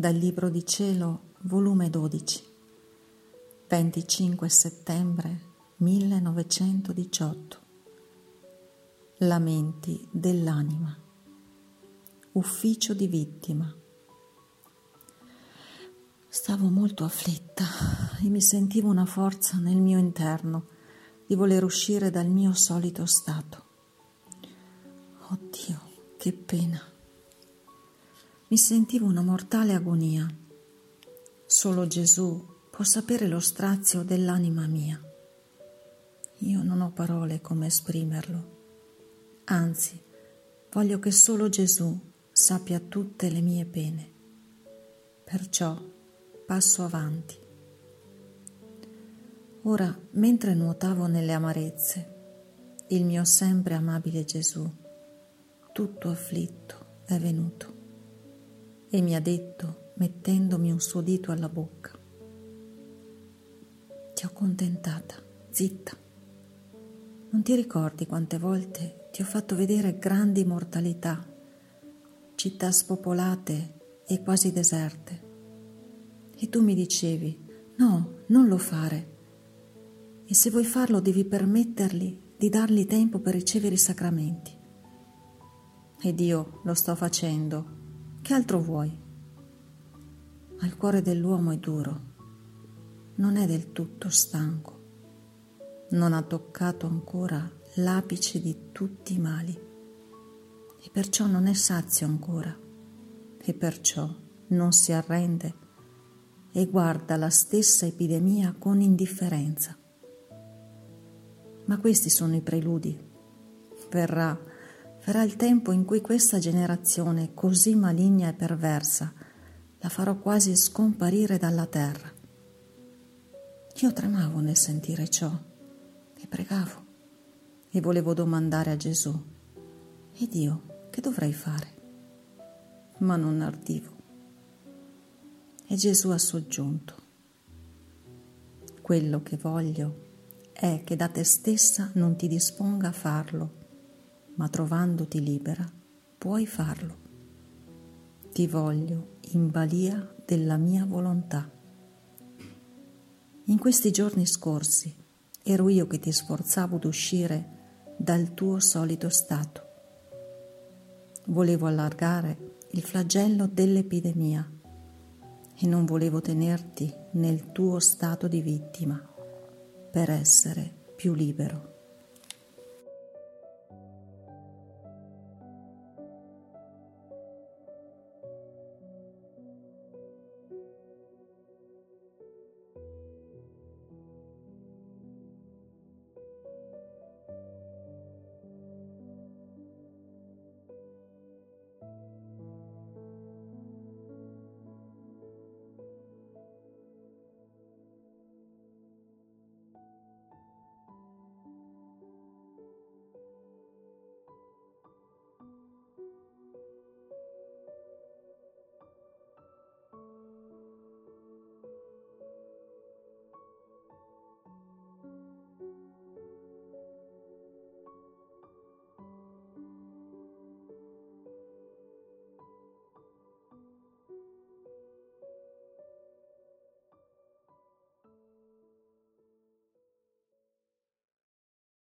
dal Libro di Cielo, volume 12, 25 settembre 1918. Lamenti dell'anima. Ufficio di vittima. Stavo molto afflitta e mi sentivo una forza nel mio interno di voler uscire dal mio solito stato. Oddio, che pena mi sentivo una mortale agonia. Solo Gesù può sapere lo strazio dell'anima mia. Io non ho parole come esprimerlo. Anzi, voglio che solo Gesù sappia tutte le mie pene. Perciò passo avanti. Ora, mentre nuotavo nelle amarezze, il mio sempre amabile Gesù, tutto afflitto, è venuto e mi ha detto, mettendomi un suo dito alla bocca, ti ho contentata, zitta. Non ti ricordi quante volte ti ho fatto vedere grandi mortalità, città spopolate e quasi deserte. E tu mi dicevi, no, non lo fare. E se vuoi farlo devi permettergli di dargli tempo per ricevere i sacramenti. Ed io lo sto facendo che altro vuoi? Ma il cuore dell'uomo è duro, non è del tutto stanco, non ha toccato ancora l'apice di tutti i mali e perciò non è sazio ancora e perciò non si arrende e guarda la stessa epidemia con indifferenza. Ma questi sono i preludi. Verrà Verrà il tempo in cui questa generazione così maligna e perversa la farò quasi scomparire dalla terra. Io tremavo nel sentire ciò e pregavo e volevo domandare a Gesù, ed io che dovrei fare? Ma non ardivo. E Gesù ha soggiunto, quello che voglio è che da te stessa non ti disponga a farlo ma trovandoti libera puoi farlo. Ti voglio in balia della mia volontà. In questi giorni scorsi ero io che ti sforzavo d'uscire dal tuo solito stato. Volevo allargare il flagello dell'epidemia e non volevo tenerti nel tuo stato di vittima per essere più libero.